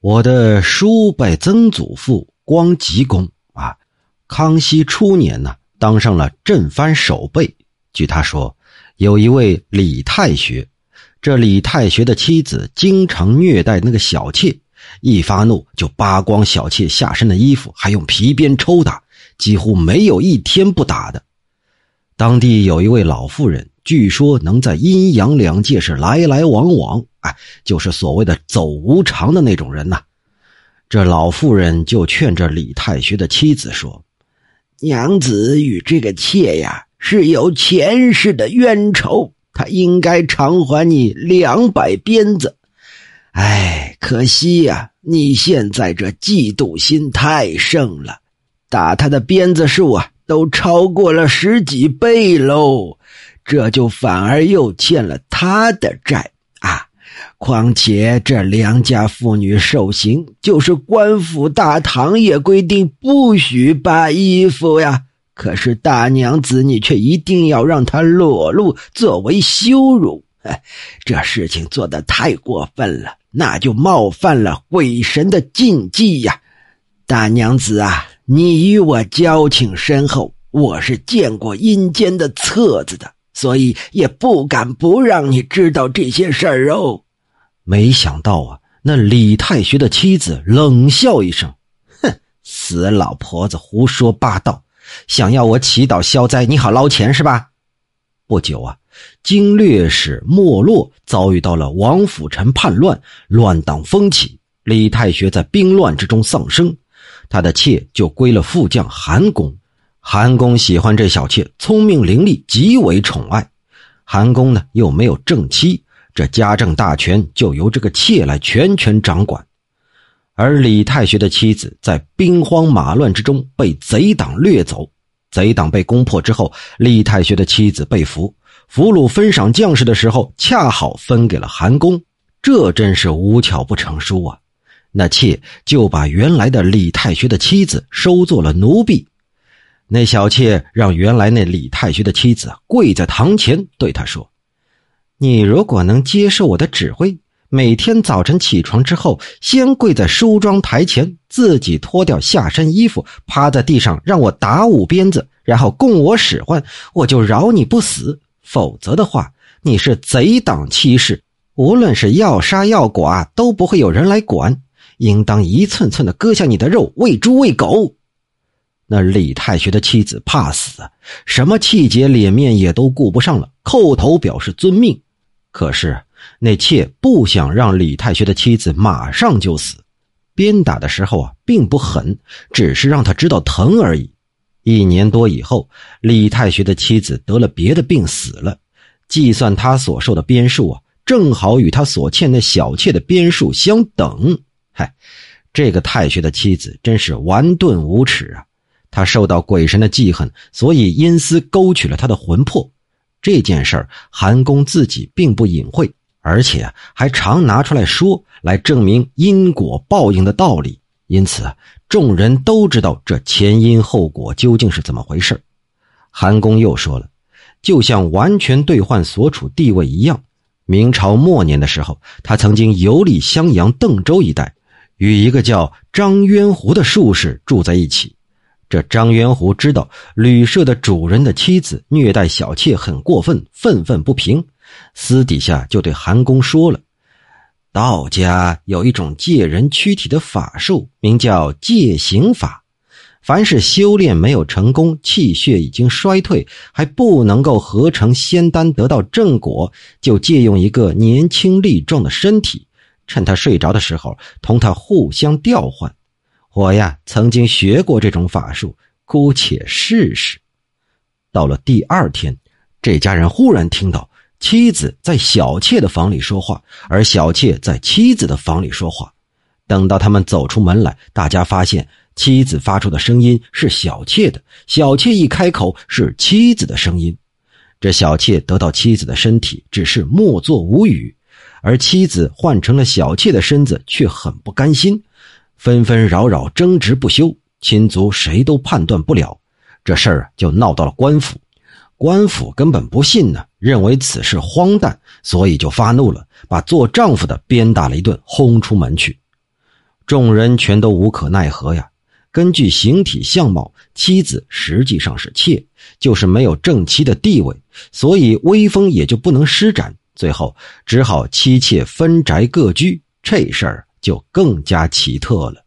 我的叔伯曾祖父光吉公啊，康熙初年呢，当上了镇藩守备。据他说，有一位李太学，这李太学的妻子经常虐待那个小妾，一发怒就扒光小妾下身的衣服，还用皮鞭抽打，几乎没有一天不打的。当地有一位老妇人，据说能在阴阳两界是来来往往。哎，就是所谓的走无常的那种人呐。这老妇人就劝着李太学的妻子说：“娘子与这个妾呀是有前世的冤仇，他应该偿还你两百鞭子。哎，可惜呀，你现在这嫉妒心太盛了，打他的鞭子数啊都超过了十几倍喽，这就反而又欠了他的债啊。”况且这良家妇女受刑，就是官府大堂也规定不许扒衣服呀。可是大娘子，你却一定要让她裸露，作为羞辱。这事情做得太过分了，那就冒犯了鬼神的禁忌呀。大娘子啊，你与我交情深厚，我是见过阴间的册子的，所以也不敢不让你知道这些事儿哦。没想到啊，那李太学的妻子冷笑一声：“哼，死老婆子胡说八道，想要我祈祷消灾，你好捞钱是吧？”不久啊，经略使没落，遭遇到了王辅臣叛乱，乱党风起，李太学在兵乱之中丧生，他的妾就归了副将韩公。韩公喜欢这小妾，聪明伶俐，极为宠爱。韩公呢，又没有正妻。这家政大权就由这个妾来全权掌管，而李太学的妻子在兵荒马乱之中被贼党掠走，贼党被攻破之后，李太学的妻子被俘，俘虏分赏将士的时候，恰好分给了韩公，这真是无巧不成书啊！那妾就把原来的李太学的妻子收做了奴婢，那小妾让原来那李太学的妻子跪在堂前对他说。你如果能接受我的指挥，每天早晨起床之后，先跪在梳妆台前，自己脱掉下身衣服，趴在地上让我打五鞭子，然后供我使唤，我就饶你不死；否则的话，你是贼党欺士，无论是要杀要剐，都不会有人来管，应当一寸寸的割下你的肉，喂猪喂狗。那李太学的妻子怕死，什么气节脸面也都顾不上了，叩头表示遵命。可是那妾不想让李太学的妻子马上就死，鞭打的时候啊，并不狠，只是让他知道疼而已。一年多以后，李太学的妻子得了别的病死了，计算他所受的鞭数啊，正好与他所欠那小妾的鞭数相等。嗨，这个太学的妻子真是顽钝无耻啊！他受到鬼神的记恨，所以阴司勾取了他的魂魄。这件事儿，韩公自己并不隐晦，而且还常拿出来说，来证明因果报应的道理。因此，众人都知道这前因后果究竟是怎么回事。韩公又说了，就像完全兑换所处地位一样，明朝末年的时候，他曾经游历襄阳、邓州一带，与一个叫张渊湖的术士住在一起。这张渊湖知道旅社的主人的妻子虐待小妾很过分，愤愤不平，私底下就对韩公说了：“道家有一种借人躯体的法术，名叫借形法。凡是修炼没有成功，气血已经衰退，还不能够合成仙丹得到正果，就借用一个年轻力壮的身体，趁他睡着的时候，同他互相调换。”我呀，曾经学过这种法术，姑且试试。到了第二天，这家人忽然听到妻子在小妾的房里说话，而小妾在妻子的房里说话。等到他们走出门来，大家发现妻子发出的声音是小妾的，小妾一开口是妻子的声音。这小妾得到妻子的身体，只是默坐无语，而妻子换成了小妾的身子却很不甘心纷纷扰扰争执不休亲族谁都判断不了这事儿就闹到了官府。官府根本不信呢认为此事荒诞所以就发怒了把做丈夫的鞭打了一顿轰出门去。众人全都无可奈何呀根据形体相貌妻子实际上是妾就是没有正妻的地位所以威风也就不能施展最后只好妻妾分宅各居这事儿就更加奇特了。